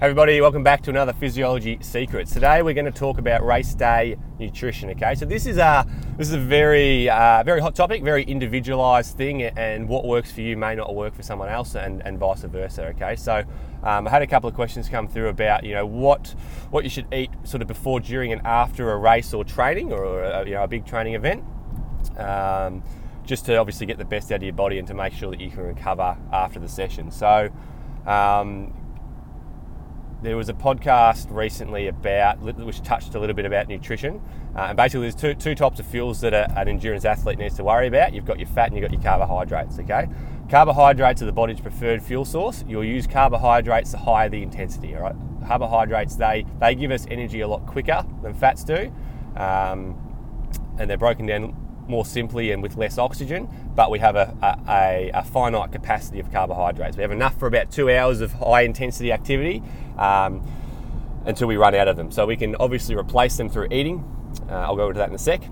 Everybody, welcome back to another Physiology Secrets. Today we're going to talk about race day nutrition. Okay, so this is a this is a very uh, very hot topic, very individualized thing, and what works for you may not work for someone else, and, and vice versa. Okay, so um, I had a couple of questions come through about you know what what you should eat sort of before, during, and after a race or training or a, you know a big training event. Um, just to obviously get the best out of your body and to make sure that you can recover after the session. So, um, there was a podcast recently about which touched a little bit about nutrition. Uh, and basically, there's two, two types of fuels that a, an endurance athlete needs to worry about. You've got your fat and you've got your carbohydrates. Okay, carbohydrates are the body's preferred fuel source. You'll use carbohydrates the higher the intensity. All right, carbohydrates they they give us energy a lot quicker than fats do, um, and they're broken down more simply and with less oxygen, but we have a, a, a, finite capacity of carbohydrates. We have enough for about two hours of high intensity activity um, until we run out of them. So we can obviously replace them through eating. Uh, I'll go into that in a sec.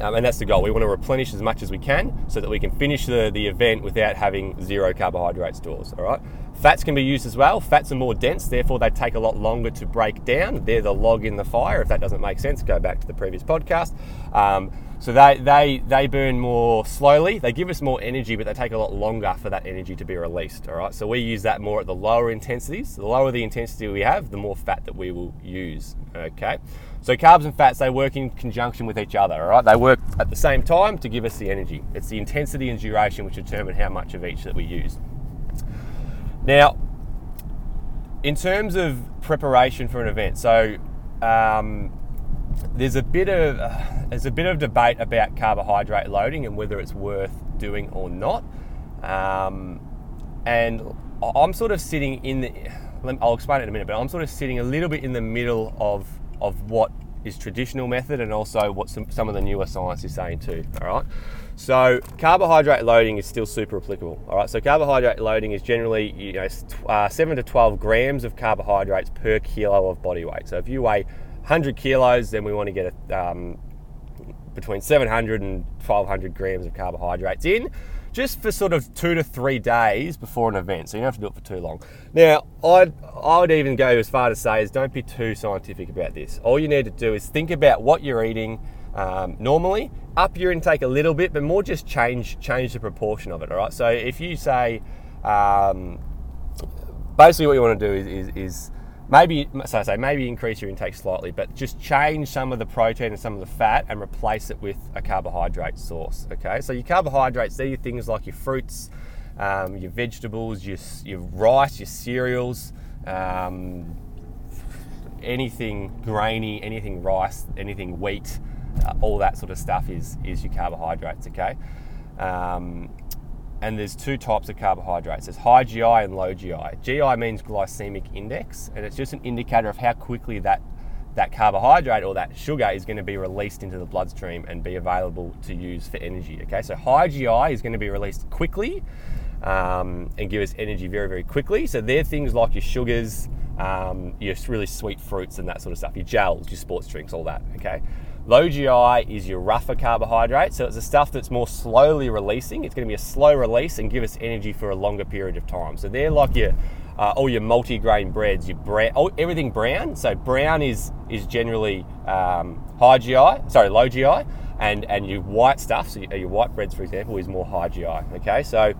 Um, and that's the goal. We want to replenish as much as we can so that we can finish the, the event without having zero carbohydrate stores. All right. Fats can be used as well. Fats are more dense, therefore they take a lot longer to break down. They're the log in the fire. If that doesn't make sense, go back to the previous podcast. Um, so they, they, they burn more slowly. They give us more energy, but they take a lot longer for that energy to be released. All right. So we use that more at the lower intensities. The lower the intensity we have, the more fat that we will use. Okay. So carbs and fats they work in conjunction with each other. All right. They work at the same time to give us the energy. It's the intensity and duration which determine how much of each that we use. Now, in terms of preparation for an event, so um, there's a bit of uh, there's a bit of debate about carbohydrate loading and whether it's worth doing or not. Um, and I'm sort of sitting in the. I'll explain it in a minute, but I'm sort of sitting a little bit in the middle of of what is traditional method and also what some, some of the newer science is saying too. All right. So carbohydrate loading is still super applicable. All right. So carbohydrate loading is generally you know uh, seven to twelve grams of carbohydrates per kilo of body weight. So if you weigh 100 kilos, then we want to get a, um, between 700 and 1200 grams of carbohydrates in just for sort of two to three days before an event. So you don't have to do it for too long. Now, I'd, I would even go as far to say is don't be too scientific about this. All you need to do is think about what you're eating um, normally, up your intake a little bit, but more just change change the proportion of it. All right. So if you say, um, basically what you want to do is, is, is maybe so I say maybe increase your intake slightly, but just change some of the protein and some of the fat and replace it with a carbohydrate source. Okay, so your carbohydrates they're your things like your fruits, um, your vegetables, your your rice, your cereals. Um, anything grainy, anything rice, anything wheat, uh, all that sort of stuff is is your carbohydrates. Okay, um, and there's two types of carbohydrates. There's high GI and low GI. GI means glycemic index, and it's just an indicator of how quickly that that carbohydrate or that sugar is going to be released into the bloodstream and be available to use for energy. Okay, so high GI is going to be released quickly um, and give us energy very, very quickly. So they're things like your sugars, um, your really sweet fruits, and that sort of stuff. Your gels, your sports drinks, all that. Okay. Low GI is your rougher carbohydrate, so it's the stuff that's more slowly releasing. It's going to be a slow release and give us energy for a longer period of time. So they're like your uh, all your multi-grain breads, your oh, everything brown. So brown is is generally um, high GI, sorry, low GI, and and your white stuff, so your, your white breads, for example, is more high GI. Okay, so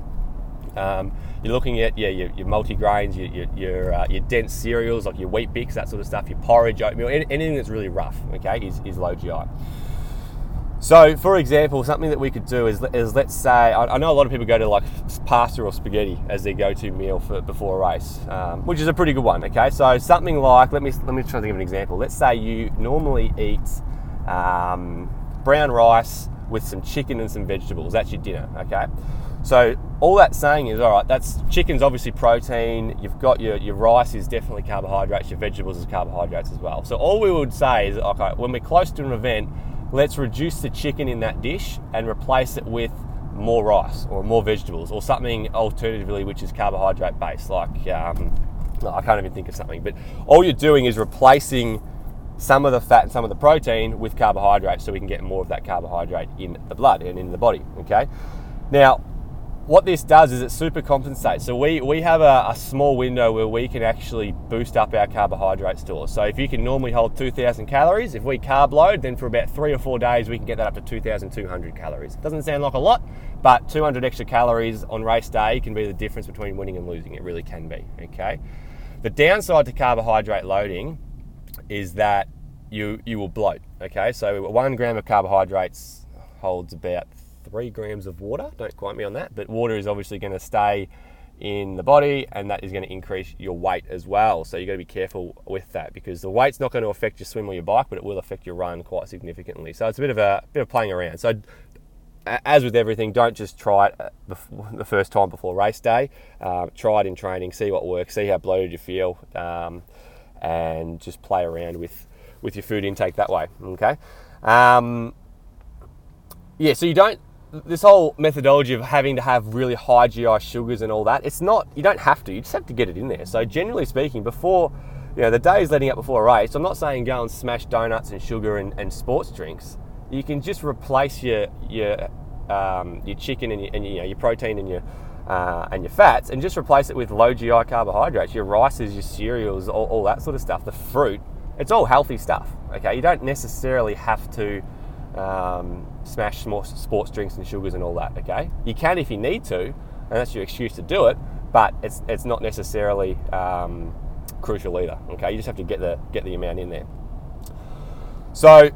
um, you're looking at yeah your, your multi-grains, your your, your, uh, your, dense cereals like your Weet-Bix, that sort of stuff, your porridge, oatmeal, anything that's really rough, okay, is, is low GI. So, for example, something that we could do is, is let's say I, I know a lot of people go to like pasta or spaghetti as their go-to meal for before a race, um, which is a pretty good one. Okay, so something like let me let me try to give an example. Let's say you normally eat um, brown rice with some chicken and some vegetables. That's your dinner. Okay, so all that's saying is, all right, that's chicken's obviously protein. You've got your, your rice is definitely carbohydrates. Your vegetables is carbohydrates as well. So all we would say is, okay, when we're close to an event, let's reduce the chicken in that dish and replace it with more rice or more vegetables or something alternatively which is carbohydrate based. Like um, I can't even think of something, but all you're doing is replacing some of the fat and some of the protein with carbohydrates so we can get more of that carbohydrate in the blood and in the body. Okay. Now what this does is it super compensates. So we, we have a, a, small window where we can actually boost up our carbohydrate stores. So if you can normally hold 2,000 calories, if we carb load, then for about three or four days we can get that up to 2,200 calories. Doesn't sound like a lot, but 200 extra calories on race day can be the difference between winning and losing. It really can be. Okay. The downside to carbohydrate loading is that you you will bloat. Okay, so one gram of carbohydrates holds about three grams of water. Don't quote me on that, but water is obviously going to stay in the body and that is going to increase your weight as well. So you've got to be careful with that because the weight's not going to affect your swim or your bike, but it will affect your run quite significantly. So it's a bit of a bit of playing around. So as with everything, don't just try it the first time before race day. Um, try it in training, see what works, see how bloated you feel, um, and just play around with with your food intake that way. Okay. Um, yeah, so you don't this whole methodology of having to have really high GI sugars and all that, it's not, you don't have to, you just have to get it in there. So, generally speaking, before, you know, the day is leading up before a race, I'm not saying go and smash donuts and sugar and, and sports drinks. You can just replace your, your, um, your chicken and, your, and you know, your protein and your, uh, and your fats and just replace it with low GI carbohydrates, your rices, your cereals, all, all that sort of stuff, the fruit. It's all healthy stuff, okay? You don't necessarily have to um, smash sports drinks and sugars and all that. Okay, you can if you need to, and that's your excuse to do it. But it's it's not necessarily um, crucial either. Okay, you just have to get the get the amount in there. So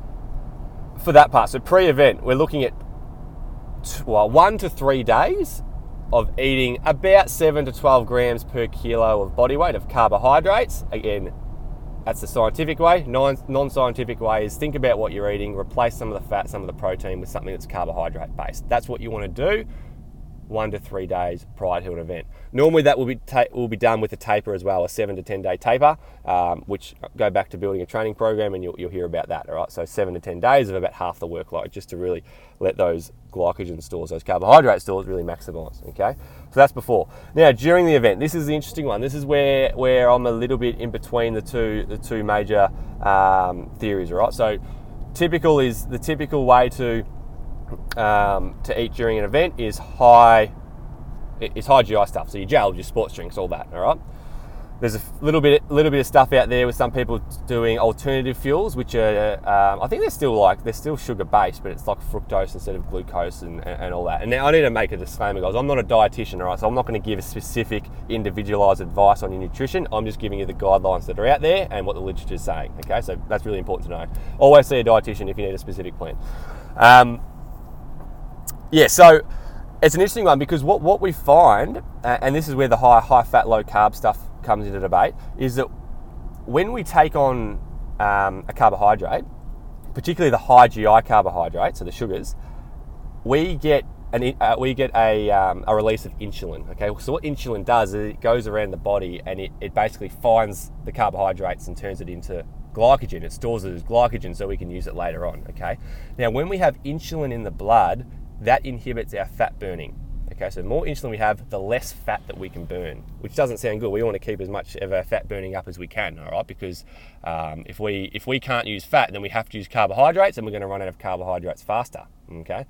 for that part, so pre-event, we're looking at well one to three days of eating about seven to twelve grams per kilo of body weight of carbohydrates. Again, that's the scientific way. Non scientific way is think about what you're eating, replace some of the fat, some of the protein with something that's carbohydrate based. That's what you want to do one to three days prior to an event. Normally, that will be ta- will be done with a taper as well, a seven to ten day taper, um, which go back to building a training program, and you'll, you'll hear about that. All right, so seven to ten days of about half the workload, just to really let those glycogen stores, those carbohydrate stores, really maximise. Okay, so that's before. Now, during the event, this is the interesting one. This is where where I'm a little bit in between the two the two major um, theories. All right, so typical is the typical way to um, to eat during an event is high is high GI stuff. So your gels, your sports drinks, all that. All right. There's a little bit little bit of stuff out there with some people doing alternative fuels, which are um, I think they're still like they're still sugar based, but it's like fructose instead of glucose and, and, and all that. And now I need to make a disclaimer, guys. I'm not a dietitian, all right, so I'm not going to give a specific individualized advice on your nutrition. I'm just giving you the guidelines that are out there and what the literature is saying. Okay, so that's really important to know. Always see a dietitian if you need a specific plan. Um, yeah, so it's an interesting one because what, what we find, and this is where the high high fat low carb stuff comes into debate, is that when we take on um, a carbohydrate, particularly the high GI carbohydrate, so the sugars, we get an, uh, we get a, um, a release of insulin. Okay, so what insulin does is it goes around the body and it, it basically finds the carbohydrates and turns it into glycogen. It stores it as glycogen so we can use it later on. Okay, now when we have insulin in the blood, that inhibits our fat burning. Okay, so the more insulin we have, the less fat that we can burn, which doesn't sound good. We want to keep as much of our fat burning up as we can, all right? Because um, if we if we can't use fat, then we have to use carbohydrates, and we're going to run out of carbohydrates faster. Okay.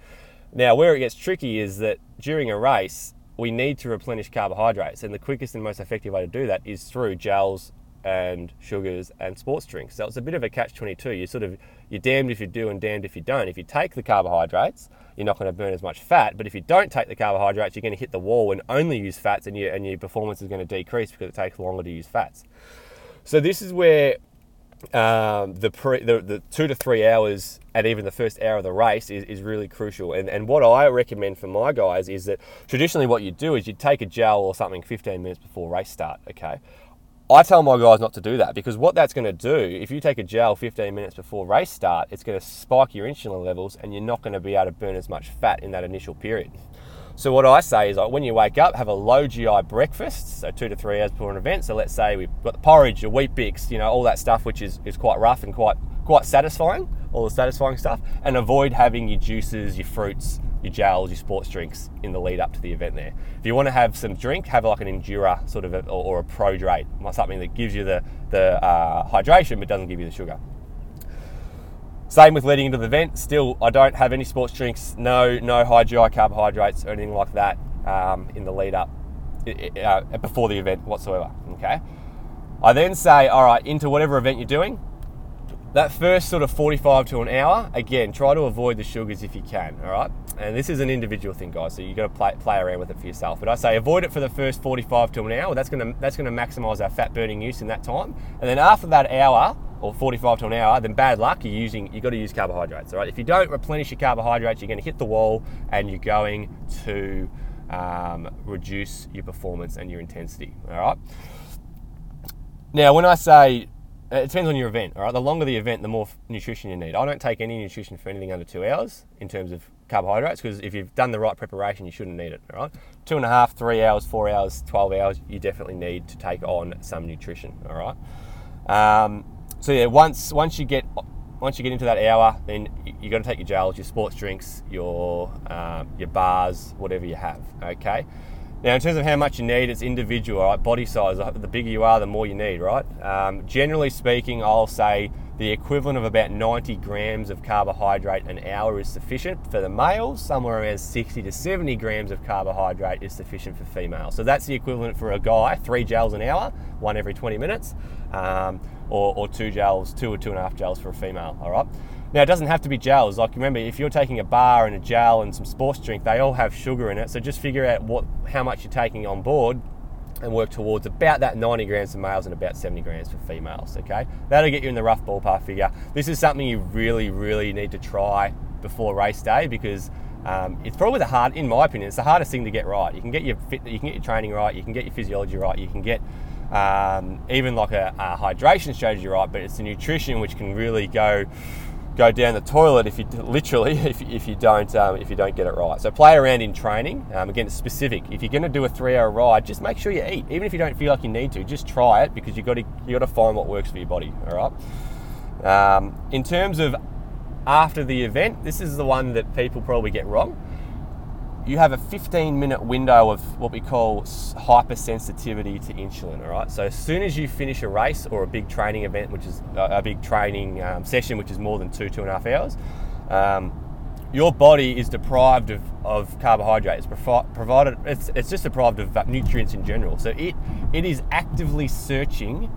Now, where it gets tricky is that during a race, we need to replenish carbohydrates, and the quickest and most effective way to do that is through gels and sugars and sports drinks. So it's a bit of a catch 22. You sort of you're damned if you do and damned if you don't. If you take the carbohydrates, you're not going to burn as much fat. But if you don't take the carbohydrates, you're going to hit the wall and only use fats, and your and your performance is going to decrease because it takes longer to use fats. So this is where um, the, pre, the, the two to three hours and even the first hour of the race is, is really crucial. And, and what I recommend for my guys is that traditionally what you do is you take a gel or something 15 minutes before race start. Okay, I tell my guys not to do that because what that's going to do, if you take a gel 15 minutes before race start, it's going to spike your insulin levels and you're not going to be able to burn as much fat in that initial period. So what I say is like when you wake up, have a low GI breakfast, so two to three hours before an event. So let's say we've got the porridge, your Weet-Bix, you know, all that stuff, which is, is quite rough and quite quite satisfying, all the satisfying stuff, and avoid having your juices, your fruits, your gels, your sports drinks in the lead up to the event there. If you want to have some drink, have like an Endura sort of a, or, or, a Prodrate, something that gives you the, the uh, hydration but doesn't give you the sugar. Same with leading into the event. Still, I don't have any sports drinks, no no high GI carbohydrates or anything like that um, in the lead up uh, before the event whatsoever. Okay. I then say, all right, into whatever event you're doing, that first sort of 45 to an hour, again, try to avoid the sugars if you can, all right? And this is an individual thing, guys, so you've got to play, play around with it for yourself. But I say avoid it for the first 45 to an hour. That's going to, that's going to maximize our fat burning use in that time. And then after that hour, or 45 to an hour, then bad luck, you're using, you've got to use carbohydrates, all right? If you don't replenish your carbohydrates, you're going to hit the wall and you're going to um, reduce your performance and your intensity, all right? Now, when I say it depends on your event, all right? The longer the event, the more nutrition you need. I don't take any nutrition for anything under two hours in terms of carbohydrates because if you've done the right preparation, you shouldn't need it, all right? Two and a half, three hours, four hours, 12 hours, you definitely need to take on some nutrition, all right? Um, so yeah, once once you get once you get into that hour, then you got to take your gels, your sports drinks, your um, your bars, whatever you have. Okay. Now, in terms of how much you need, it's individual, right? Body size, the bigger you are, the more you need, right? Um, generally speaking, I'll say the equivalent of about 90 grams of carbohydrate an hour is sufficient for the males. Somewhere around 60 to 70 grams of carbohydrate is sufficient for females. So that's the equivalent for a guy, three gels an hour, one every 20 minutes, um, or, or two gels, two or two and a half gels for a female, all right? Now, it doesn't have to be gels. Like, remember, if you're taking a bar and a gel and some sports drink, they all have sugar in it. So just figure out what how much you're taking on board and work towards about that 90 grams for males and about 70 grams for females. Okay, that'll get you in the rough ballpark figure. This is something you really, really need to try before race day because um, it's probably the hard, in my opinion, it's the hardest thing to get right. You can get your fit, you can get your training right, you can get your physiology right, you can get um, even like a, a hydration strategy right, but it's the nutrition which can really go go down the toilet if you literally if, if you don't um, if you don't get it right. So play around in training. Um, again, it's specific. If you're going to do a three-hour ride, just make sure you eat, even if you don't feel like you need to. Just try it because you got to you got to find what works for your body. All right. Um, in terms of after the event, this is the one that people probably get wrong you have a 15 minute window of what we call hypersensitivity to insulin. All right. So as soon as you finish a race or a big training event, which is a big training um, session, which is more than two two and a half hours, um, your body is deprived of, of carbohydrates. Provided it's, it's just deprived of nutrients in general. So it it is actively searching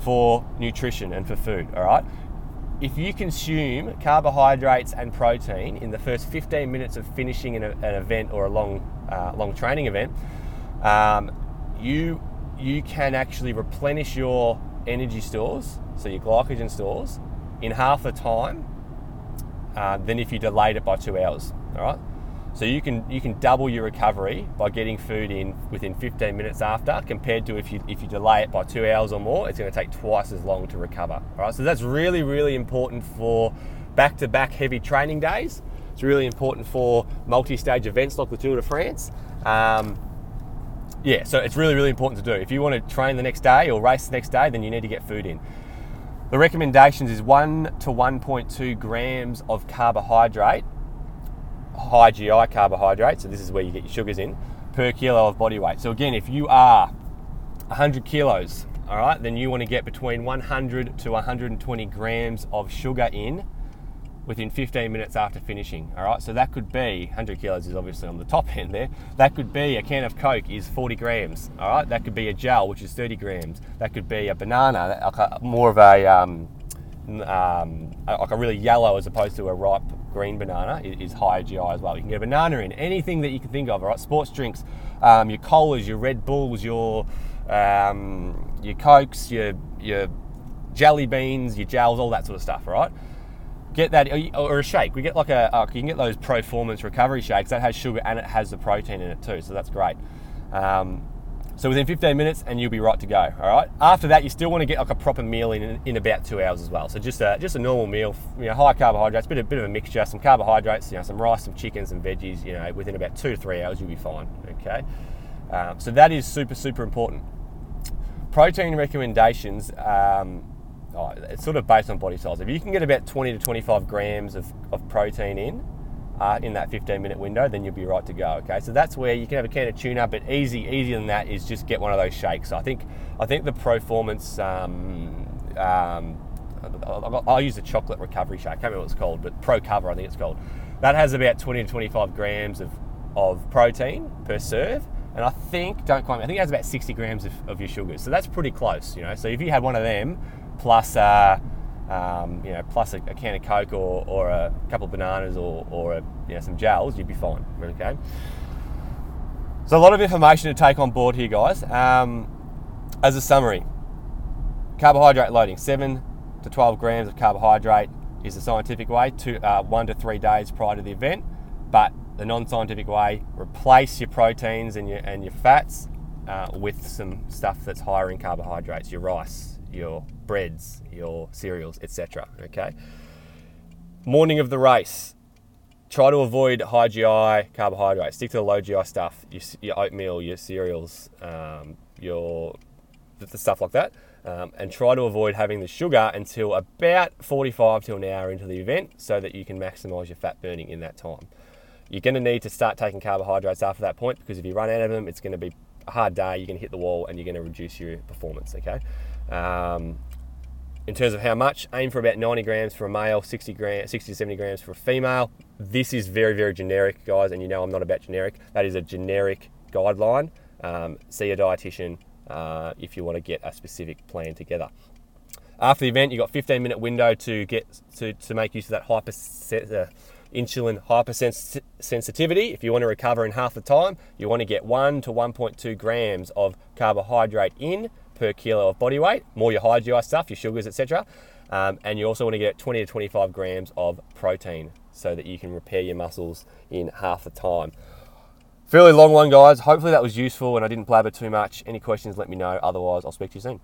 for nutrition and for food. All right if you consume carbohydrates and protein in the first 15 minutes of finishing an, an event or a long, uh, long training event, um, you you can actually replenish your energy stores, so your glycogen stores, in half the time uh, than if you delayed it by two hours. All right. So you can you can double your recovery by getting food in within 15 minutes after, compared to if you if you delay it by two hours or more, it's going to take twice as long to recover. All right, so that's really really important for back-to-back heavy training days. It's really important for multi-stage events like the Tour de France. Um, yeah, so it's really really important to do. If you want to train the next day or race the next day, then you need to get food in. The recommendations is 1 to 1.2 grams of carbohydrate high GI carbohydrate, so this is where you get your sugars in, per kilo of body weight. So again, if you are 100 kilos, all right, then you want to get between 100 to 120 grams of sugar in within 15 minutes after finishing. All right, so that could be 100 kilos is obviously on the top end there. That could be a can of Coke is 40 grams. All right, that could be a gel which is 30 grams. That could be a banana, more of a um, um, like a really yellow as opposed to a ripe green banana is, higher GI as well. You can get a banana in anything that you can think of, all right? Sports drinks, um, your colas, your Red Bulls, your um, your Cokes, your your jelly beans, your gels, all that sort of stuff, right? Get that, or a shake. We get like a, uh, you can get those Pro-Formance recovery shakes that has sugar and it has the protein in it too, so that's great. Um, so within 15 minutes, and you'll be right to go. All right. After that, you still want to get like a proper meal in in about two hours as well. So just a just a normal meal, you know, high carbohydrates, bit of bit of a mixture, some carbohydrates, you know, some rice, some chicken, some veggies. You know, within about two to three hours, you'll be fine. Okay. Um, so that is super super important. Protein recommendations. Um, oh, it's sort of based on body size. If you can get about 20 to 25 grams of, of protein in, uh, in that 15 minute window, then you'll be right to go. Okay, so that's where you can have a can of tuna, but easy, easier than that is just get one of those shakes. I think, I think the Pro-Formance, um, um, I'll, I'll, use the chocolate recovery shake. I can't remember what it's called, but Pro Cover, I think it's called. That has about 20 to 25 grams of of protein per serve. And I think, don't quote me, I think it has about 60 grams of, of your sugars. So that's pretty close, you know. So if you had one of them plus, uh, um, you know, plus a, a, can of Coke or, or a couple of bananas or, or a, you know, some gels, you'd be fine, okay? So a lot of information to take on board here, guys. Um, as a summary, carbohydrate loading, 7 to 12 grams of carbohydrate is the scientific way, to, uh, one to three days prior to the event. But the non-scientific way, replace your proteins and your, and your fats uh, with some stuff that's higher in carbohydrates, your rice, your breads, your cereals, etc. Okay. Morning of the race, try to avoid high GI carbohydrates. Stick to the low GI stuff, your, your oatmeal, your cereals, um, your the stuff like that. Um, and try to avoid having the sugar until about 45 to an hour into the event so that you can maximize your fat burning in that time. You're going to need to start taking carbohydrates after that point because if you run out of them, it's going to be a hard day. You're going to hit the wall and you're going to reduce your performance. Okay. Um, in terms of how much, aim for about 90 grams for a male, 60 grams, 60 to 70 grams for a female. This is very, very generic, guys, and you know I'm not about generic. That is a generic guideline. Um, see a dietitian uh, if you want to get a specific plan together. After the event, you've got 15 minute window to get to, to make use of that hyper, uh, insulin hypersensitivity. If you want to recover in half the time, you want to get 1 to 1.2 grams of carbohydrate in per kilo of body weight, more your high GI stuff, your sugars, etc. Um, and you also want to get 20 to 25 grams of protein so that you can repair your muscles in half the time. Fairly long one, guys. Hopefully that was useful and I didn't blabber too much. Any questions, let me know. Otherwise, I'll speak to you soon.